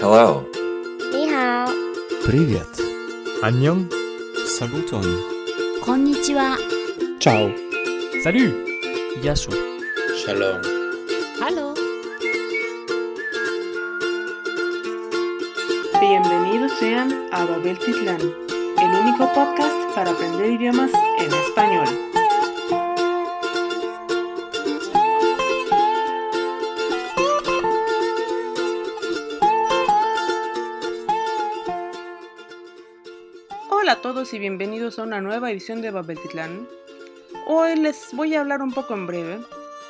Hello. Ni hao. Привет. 안녕. Saluton. Konnichiwa. Ciao. Salut. Yasu. Shalom. Hallo. Bienvenidos sean a Babel Titlán, el único podcast para aprender idiomas en español. Hola a todos y bienvenidos a una nueva edición de Babel Titlán. Hoy les voy a hablar un poco en breve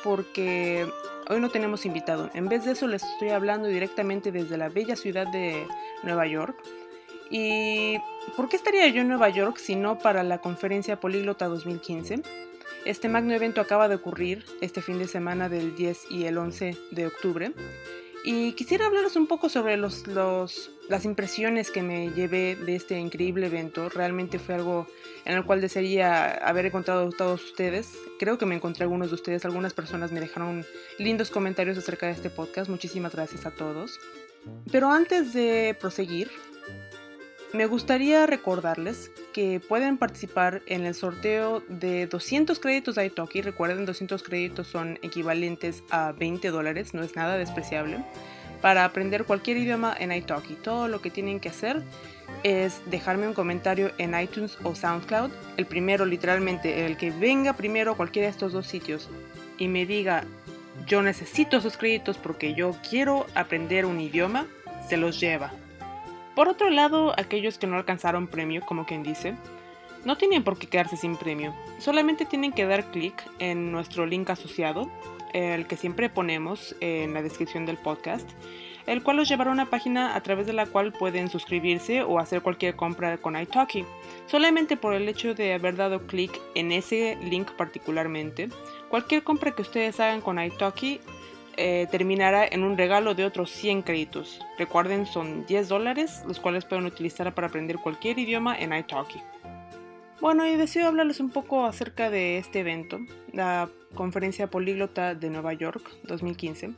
porque hoy no tenemos invitado. En vez de eso les estoy hablando directamente desde la bella ciudad de Nueva York. ¿Y por qué estaría yo en Nueva York si no para la conferencia Políglota 2015? Este magno evento acaba de ocurrir este fin de semana del 10 y el 11 de octubre. Y quisiera hablarles un poco sobre los, los, las impresiones que me llevé de este increíble evento. Realmente fue algo en el cual desearía haber encontrado a todos ustedes. Creo que me encontré algunos de ustedes. Algunas personas me dejaron lindos comentarios acerca de este podcast. Muchísimas gracias a todos. Pero antes de proseguir, me gustaría recordarles que pueden participar en el sorteo de 200 créditos de Italki. Recuerden, 200 créditos son equivalentes a 20 dólares, no es nada despreciable. Para aprender cualquier idioma en Italki, todo lo que tienen que hacer es dejarme un comentario en iTunes o SoundCloud. El primero, literalmente, el que venga primero a cualquiera de estos dos sitios y me diga, yo necesito esos créditos porque yo quiero aprender un idioma, se los lleva. Por otro lado, aquellos que no alcanzaron premio, como quien dice, no tienen por qué quedarse sin premio. Solamente tienen que dar clic en nuestro link asociado, el que siempre ponemos en la descripción del podcast, el cual los llevará a una página a través de la cual pueden suscribirse o hacer cualquier compra con iTalki. Solamente por el hecho de haber dado clic en ese link particularmente, cualquier compra que ustedes hagan con iTalki eh, terminará en un regalo de otros 100 créditos. Recuerden, son 10 dólares, los cuales pueden utilizar para aprender cualquier idioma en iTalki. Bueno, y deseo hablarles un poco acerca de este evento, la Conferencia Políglota de Nueva York 2015.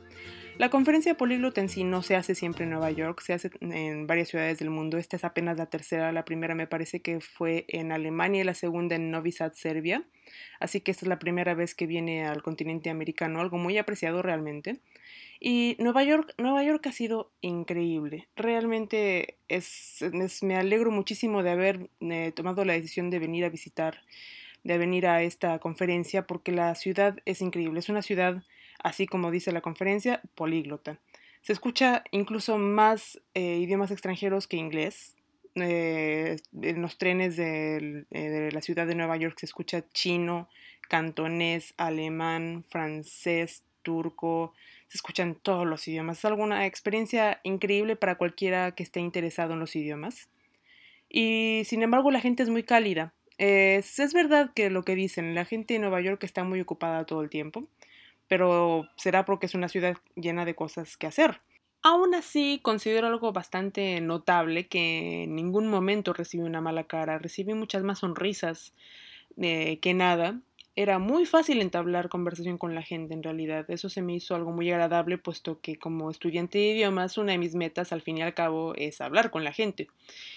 La conferencia políglota en sí no se hace siempre en Nueva York, se hace en varias ciudades del mundo. Esta es apenas la tercera, la primera me parece que fue en Alemania y la segunda en Novi Sad, Serbia. Así que esta es la primera vez que viene al continente americano, algo muy apreciado realmente. Y Nueva York, Nueva York ha sido increíble. Realmente es, me alegro muchísimo de haber eh, tomado la decisión de venir a visitar, de venir a esta conferencia, porque la ciudad es increíble. Es una ciudad así como dice la conferencia, políglota. Se escucha incluso más eh, idiomas extranjeros que inglés. Eh, en los trenes de, eh, de, la ciudad de Nueva York se escucha chino, cantonés, alemán, francés, turco, se escuchan todos los idiomas. Es alguna experiencia increíble para cualquiera que esté interesado en los idiomas. Y sin embargo la gente es muy cálida. es verdad que lo que dicen, la gente de Nueva York está muy ocupada todo el tiempo pero será porque es una ciudad llena de cosas que hacer. Aún así, considero algo bastante notable que en ningún momento recibí una mala cara, recibí muchas más sonrisas eh, que nada. Era muy fácil entablar conversación con la gente en realidad. Eso se me hizo algo muy agradable, puesto que como estudiante de idiomas, una de mis metas al fin y al cabo es hablar con la gente.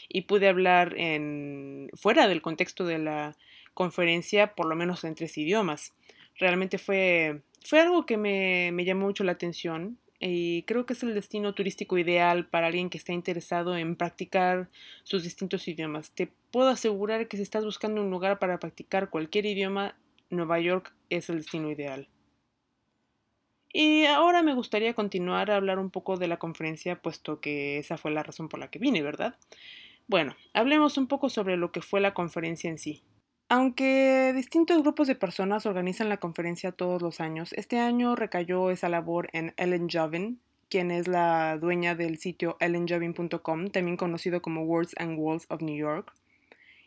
Y pude hablar en fuera del contexto de la conferencia, por lo menos en tres idiomas. Realmente fue fue algo que me, me llamó mucho la atención y creo que es el destino turístico ideal para alguien que está interesado en practicar sus distintos idiomas. Te puedo asegurar que si estás buscando un lugar para practicar cualquier idioma, Nueva York es el destino ideal. Y ahora me gustaría continuar a hablar un poco de la conferencia, puesto que esa fue la razón por la que vine, ¿verdad? Bueno, hablemos un poco sobre lo que fue la conferencia en sí. Aunque distintos grupos de personas organizan la conferencia todos los años, este año recayó esa labor en Ellen Jovin, quien es la dueña del sitio ellenjovin.com, también conocido como Words and Walls of New York.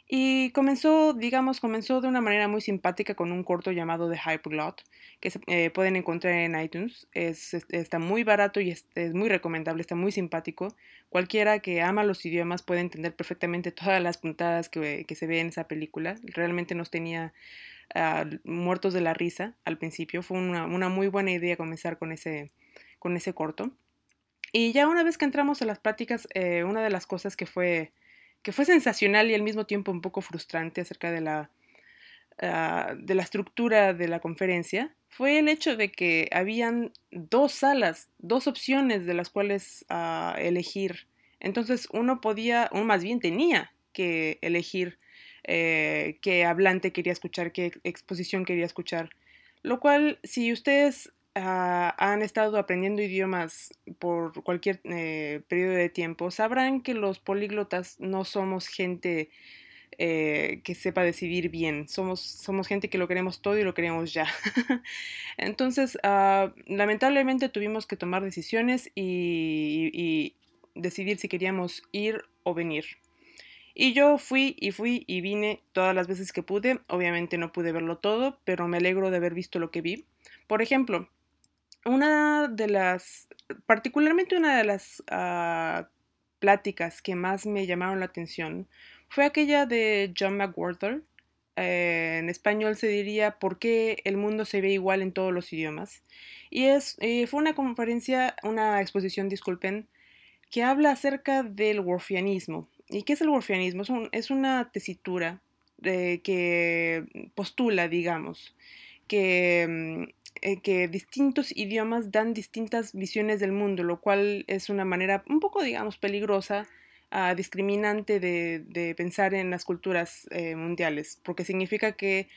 Y comenzó, digamos, comenzó de una manera muy simpática con un corto llamado The Hyperglot, que se, eh, pueden encontrar en iTunes. Es, está muy barato y es, muy recomendable, está muy simpático. Cualquiera que ama los idiomas puede entender perfectamente todas las puntadas que, que se ve en esa película. Realmente nos tenía uh, muertos de la risa al principio. Fue una, una, muy buena idea comenzar con ese, con ese corto. Y ya una vez que entramos a las pláticas, eh, una de las cosas que fue, que fue sensacional y al mismo tiempo un poco frustrante acerca de la, ah, de la estructura de la conferencia fue el hecho de que habían dos salas, dos opciones de las cuales ah, elegir. Entonces uno podía, uno más bien tenía que elegir eh, qué hablante quería escuchar, qué exposición quería escuchar. Lo cual, si ustedes ah, han estado aprendiendo idiomas por cualquier eh, periodo de tiempo, sabrán que los políglotas no somos gente eh, que sepa decidir bien. Somos, somos gente que lo queremos todo y lo queremos ya. Entonces, ah, lamentablemente tuvimos que tomar decisiones y decidir si queríamos ir o venir. Y yo fui y fui y vine todas las veces que pude. Obviamente no pude verlo todo, pero me alegro de haber visto lo que vi. Por ejemplo, una de las, particularmente una de las ah, pláticas que más me llamaron la atención fue aquella de John McWhorter. Eh, en español se diría ¿Por qué el mundo se ve igual en todos los idiomas? Y es, eh, fue una conferencia, una exposición, disculpen, que habla acerca del warfianismo. ¿Y qué es el warfianismo? Es, una tesitura que postula, digamos, que, mm, eh, que distintos idiomas dan distintas visiones del mundo, lo cual es una manera un poco, digamos, peligrosa, ah, discriminante de, pensar en las culturas eh, mundiales, porque significa que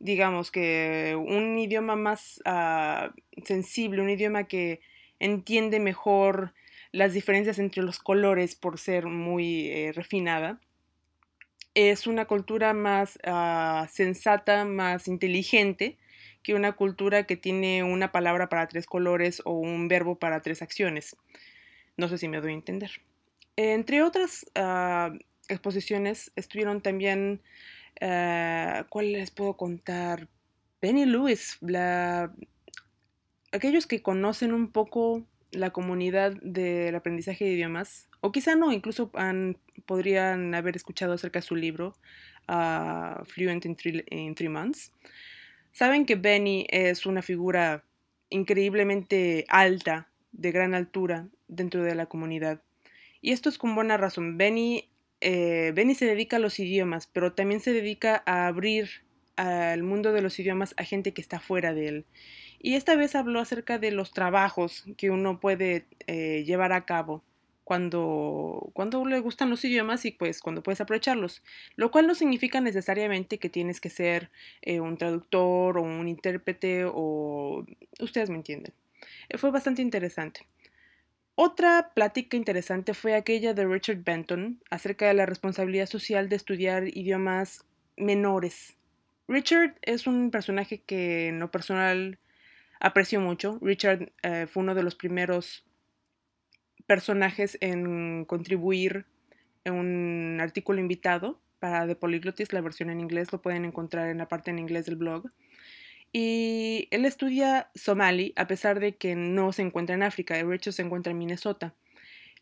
digamos que un idioma más ah, sensible, un idioma que entiende mejor las diferencias entre los colores por ser muy eh, refinada. Es una cultura más ah, sensata, más inteligente que una cultura que tiene una palabra para tres colores o un verbo para tres acciones. No sé si me doy a entender. Entre otras ah, exposiciones estuvieron también, uh, ¿cuál les puedo contar? Benny Lewis, la... aquellos que conocen un poco la comunidad del aprendizaje de idiomas, o quizá no, incluso podrían haber escuchado acerca de su libro, uh, Fluent in three, Months, saben que Benny es una figura increíblemente alta, de gran altura, dentro de la comunidad. Y esto es con buena razón. Benny, eh, Benny se dedica a los idiomas, pero también se dedica a abrir al mundo de los idiomas a gente que está fuera de él. Y esta vez habló acerca de los trabajos que uno puede eh, llevar a cabo cuando, cuando le gustan los idiomas y pues cuando puedes aprovecharlos. Lo cual no significa necesariamente que tienes que ser eh, un traductor o un intérprete o... ustedes me entienden. Eh, fue bastante interesante. Otra plática interesante fue aquella de Richard Benton acerca de la responsabilidad social de estudiar idiomas menores. Richard es un personaje que en lo personal aprecio mucho. Richard eh, fue uno de los primeros personajes en contribuir en un artículo invitado para The Polyglotis, la versión en inglés, lo pueden encontrar en la parte en inglés del blog. Y él estudia somali a pesar de que no se encuentra en África, Richard se encuentra en Minnesota.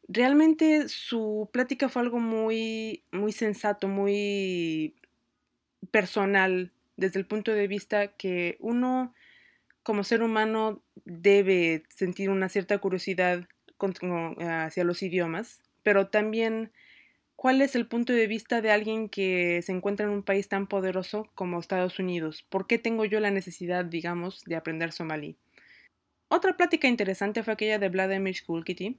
Realmente su plática fue algo muy, muy sensato, muy personal, desde el punto de vista que uno como ser humano debe sentir una cierta curiosidad hacia los idiomas, pero también cuál es el punto de vista de alguien que se encuentra en un país tan poderoso como Estados Unidos. ¿Por qué tengo yo la necesidad, digamos, de aprender somalí? Otra plática interesante fue aquella de Vladimir Shkulkity.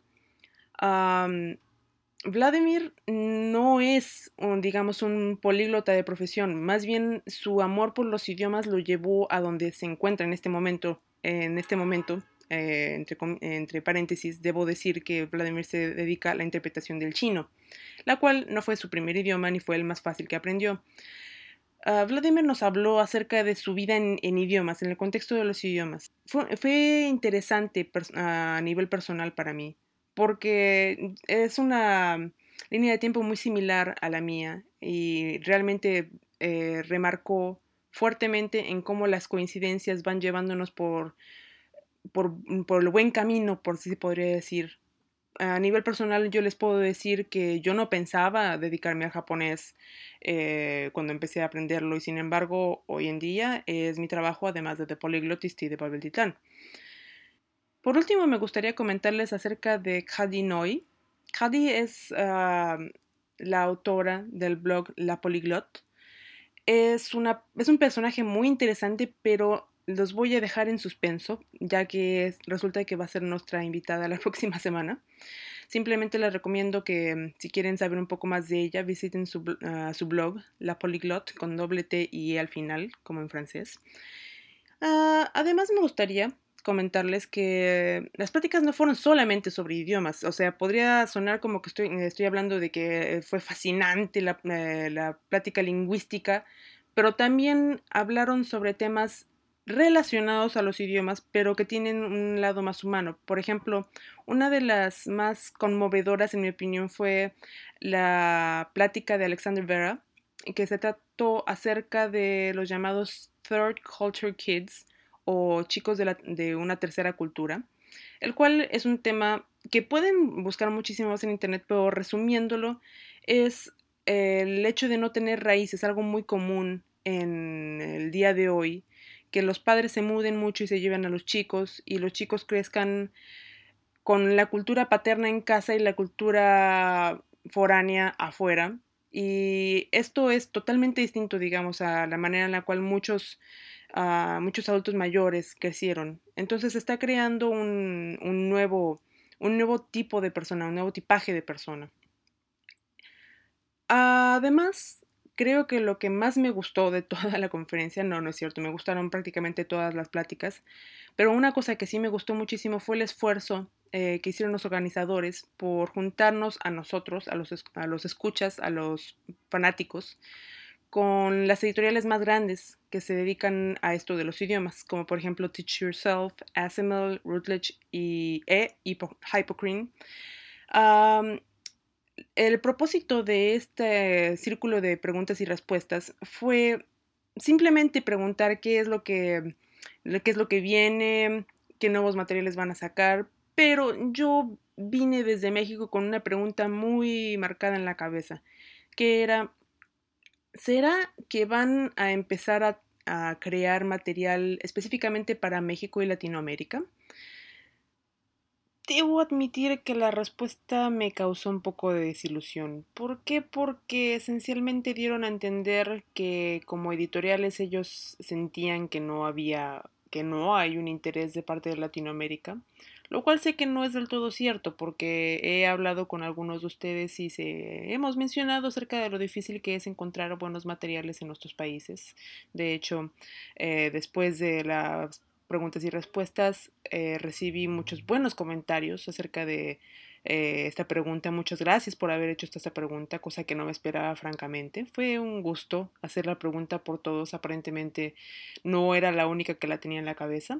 Vladimir no es, un, digamos, un políglota de profesión, más bien su amor por los idiomas lo llevó a donde se encuentra en este momento. En este momento, eh, entre, paréntesis, debo decir que Vladimir se dedica a la interpretación del chino, la cual no fue su primer idioma ni fue el más fácil que aprendió. Ah, Vladimir nos habló acerca de su vida en, idiomas, en el contexto de los idiomas. Fue, interesante a nivel personal para mí porque es una línea de tiempo muy similar a la mía y realmente eh, remarcó fuertemente en cómo las coincidencias van llevándonos por, por, el buen camino, por si se podría decir. A nivel personal yo les puedo decir que yo no pensaba dedicarme al japonés eh, cuando empecé a aprenderlo y sin embargo hoy en día es mi trabajo además de The Polyglotist y de Babel Titán. Por último, me gustaría comentarles acerca de Khadi Noy. Khadi es uh, la autora del blog La Poliglot. Es, una, es un personaje muy interesante, pero los voy a dejar en suspenso, ya que resulta que va a ser nuestra invitada la próxima semana. Simplemente les recomiendo que mm, si quieren saber un poco más de ella, visiten su, uh, su blog, La Poliglot, con doble T y E al final, como en francés. Uh, además me gustaría comentarles que las pláticas no fueron solamente sobre idiomas, o sea, podría sonar como que estoy, estoy hablando de que fue fascinante la, eh, la plática lingüística, pero también hablaron sobre temas relacionados a los idiomas, pero que tienen un lado más humano. Por ejemplo, una de las más conmovedoras, en mi opinión, fue la plática de Alexander Vera, que se trató acerca de los llamados Third Culture Kids, o chicos de, la, de una tercera cultura, el cual es un tema que pueden buscar muchísimo más en internet, pero resumiéndolo, es el hecho de no tener raíces, algo muy común en el día de hoy, que los padres se muden mucho y se lleven a los chicos y los chicos crezcan con la cultura paterna en casa y la cultura foránea afuera. Y esto es totalmente distinto, digamos, a la manera en la cual muchos a muchos adultos mayores crecieron. Entonces se está creando un, un, nuevo, un nuevo tipo de persona, un nuevo tipaje de persona. Además, creo que lo que más me gustó de toda la conferencia, no, no es cierto, me gustaron prácticamente todas las pláticas, pero una cosa que sí me gustó muchísimo fue el esfuerzo eh, que hicieron los organizadores por juntarnos a nosotros, a los, a los escuchas, a los fanáticos, con las editoriales más grandes que se dedican a esto de los idiomas, como por ejemplo Teach Yourself, Asimil, Routledge y E Hypocrine. El propósito de este círculo de preguntas y respuestas fue simplemente preguntar qué es lo que, qué es lo que viene, qué nuevos materiales van a sacar, pero yo vine desde México con una pregunta muy marcada en la cabeza, que era ¿será que van a empezar a, a, crear material específicamente para México y Latinoamérica? Debo admitir que la respuesta me causó un poco de desilusión. ¿Por qué? Porque esencialmente dieron a entender que como editoriales ellos sentían que no había, que no hay un interés de parte de Latinoamérica lo cual sé que no es del todo cierto porque he hablado con algunos de ustedes y se, hemos mencionado acerca de lo difícil que es encontrar buenos materiales en nuestros países. De hecho, eh, después de las preguntas y respuestas eh, recibí muchos buenos comentarios acerca de eh, esta pregunta. Muchas gracias por haber hecho esta, esta pregunta, cosa que no me esperaba francamente. Fue un gusto hacer la pregunta por todos. Aparentemente no era la única que la tenía en la cabeza.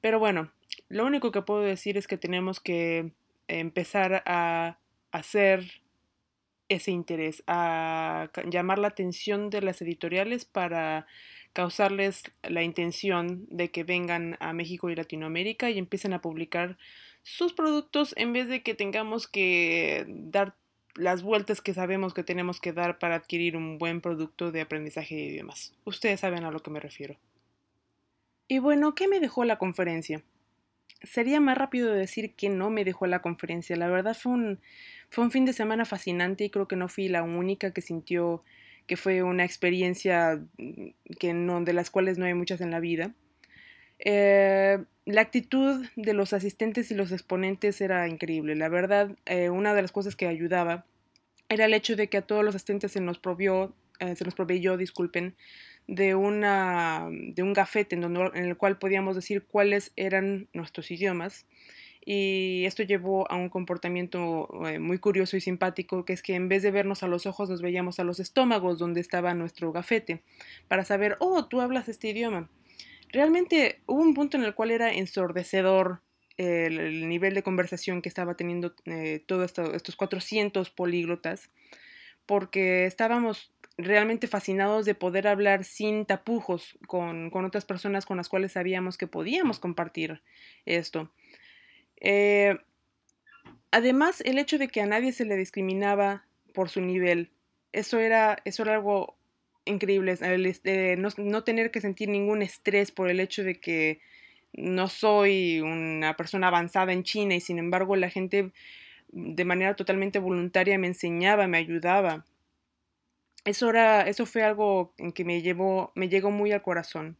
Pero bueno, lo único que puedo decir es que tenemos que empezar a hacer ese interés, a llamar la atención de las editoriales para causarles la intención de que vengan a México y Latinoamérica y empiecen a publicar sus productos en vez de que tengamos que dar las vueltas que sabemos que tenemos que dar para adquirir un buen producto de aprendizaje de idiomas. Ustedes saben a lo que me refiero. Y bueno, ¿qué me dejó la conferencia? Sería más rápido decir que no me dejó la conferencia. La verdad fue un, fue un fin de semana fascinante y creo que no fui la única que sintió que fue una experiencia mm, que no, de las cuales no hay muchas en la vida. Eh, la actitud de los asistentes y los exponentes era increíble. La verdad, eh, una de las cosas que ayudaba era el hecho de que a todos los asistentes se nos provió, eh, se nos proveyó, disculpen, de, una, de un gafete en, donde, en el cual podíamos decir cuáles eran nuestros idiomas. Y esto llevó a un comportamiento eh, muy curioso y simpático, que es que en vez de vernos a los ojos, nos veíamos a los estómagos donde estaba nuestro gafete, para saber, oh, tú hablas este idioma. Realmente hubo un punto en el cual era ensordecedor el, nivel de conversación que estaba teniendo eh, todos estos 400 políglotas, porque estábamos realmente fascinados de poder hablar sin tapujos con, con, otras personas con las cuales sabíamos que podíamos compartir esto. Eh, además, el hecho de que a nadie se le discriminaba por su nivel, eso era, eso era algo increíble, este, no, no, tener que sentir ningún estrés por el hecho de que no soy una persona avanzada en China y sin embargo la gente de manera totalmente voluntaria me enseñaba, me ayudaba. Eso, era, eso fue algo en que me, llevó, me llegó muy al corazón.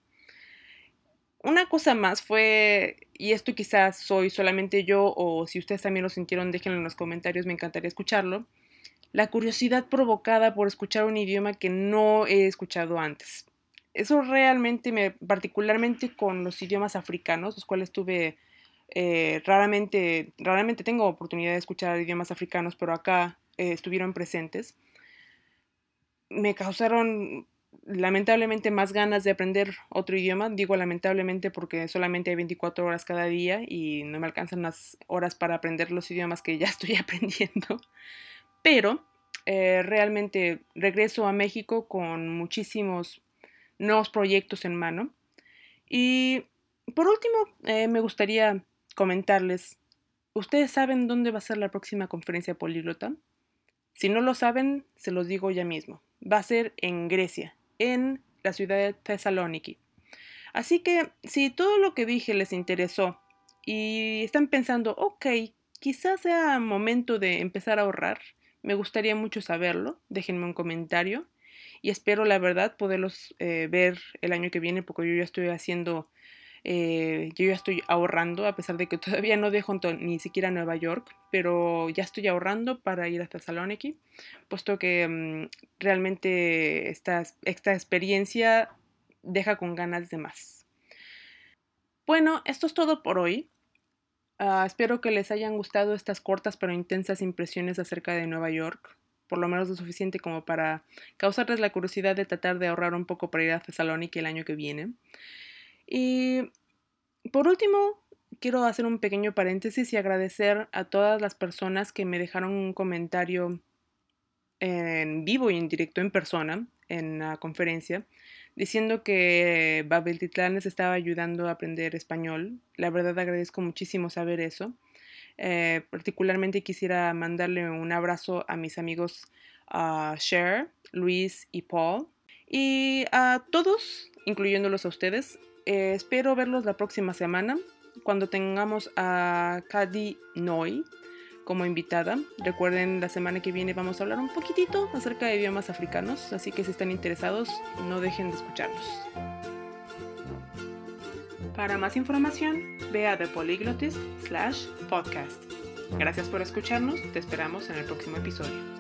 Una cosa más fue, y esto quizás soy solamente yo o si ustedes también lo sintieron, déjenlo en los comentarios, me encantaría escucharlo, la curiosidad provocada por escuchar un idioma que no he escuchado antes. Eso realmente me, particularmente con los idiomas africanos, los cuales tuve eh, raramente, raramente tengo oportunidad de escuchar idiomas africanos, pero acá eh, estuvieron presentes. Me causaron lamentablemente más ganas de aprender otro idioma. Digo lamentablemente porque solamente hay 24 horas cada día y no me alcanzan las horas para aprender los idiomas que ya estoy aprendiendo. Pero eh, realmente regreso a México con muchísimos nuevos proyectos en mano. Y por último, eh, me gustaría comentarles, ¿ustedes saben dónde va a ser la próxima conferencia políglota? Si no lo saben, se los digo ya mismo. Va a ser en Grecia, en la ciudad de Thessaloniki. Así que si todo lo que dije les interesó y están pensando, ok, quizás sea momento de empezar a ahorrar, me gustaría mucho saberlo. Déjenme un comentario y espero la verdad poderlos eh, ver el año que viene porque yo ya estoy haciendo, eh, yo ya estoy ahorrando a pesar de que todavía no dejo ni siquiera Nueva York, pero ya estoy ahorrando para ir hasta Salónica, puesto que mm, realmente esta, esta experiencia deja con ganas de más. Bueno, esto es todo por hoy. Ah, espero que les hayan gustado estas cortas pero intensas impresiones acerca de Nueva York, por lo menos lo suficiente como para causarles la curiosidad de tratar de ahorrar un poco para ir a Thessaloniki el año que viene. Y por último, quiero hacer un pequeño paréntesis y agradecer a todas las personas que me dejaron un comentario en vivo y en directo en persona en la conferencia diciendo que Babel Titlán les estaba ayudando a aprender español. La verdad agradezco muchísimo saber eso. Eh, particularmente quisiera mandarle un abrazo a mis amigos a Cher, Luis y Paul. Y a todos, incluyéndolos a ustedes, eh, espero verlos la próxima semana cuando tengamos a Cady Noy como invitada. Recuerden, la semana que viene vamos a hablar un poquitito acerca de idiomas africanos, así que si están interesados, no dejen de escucharnos. Para más información, ve a The Polyglotist slash podcast. Gracias por escucharnos, te esperamos en el próximo episodio.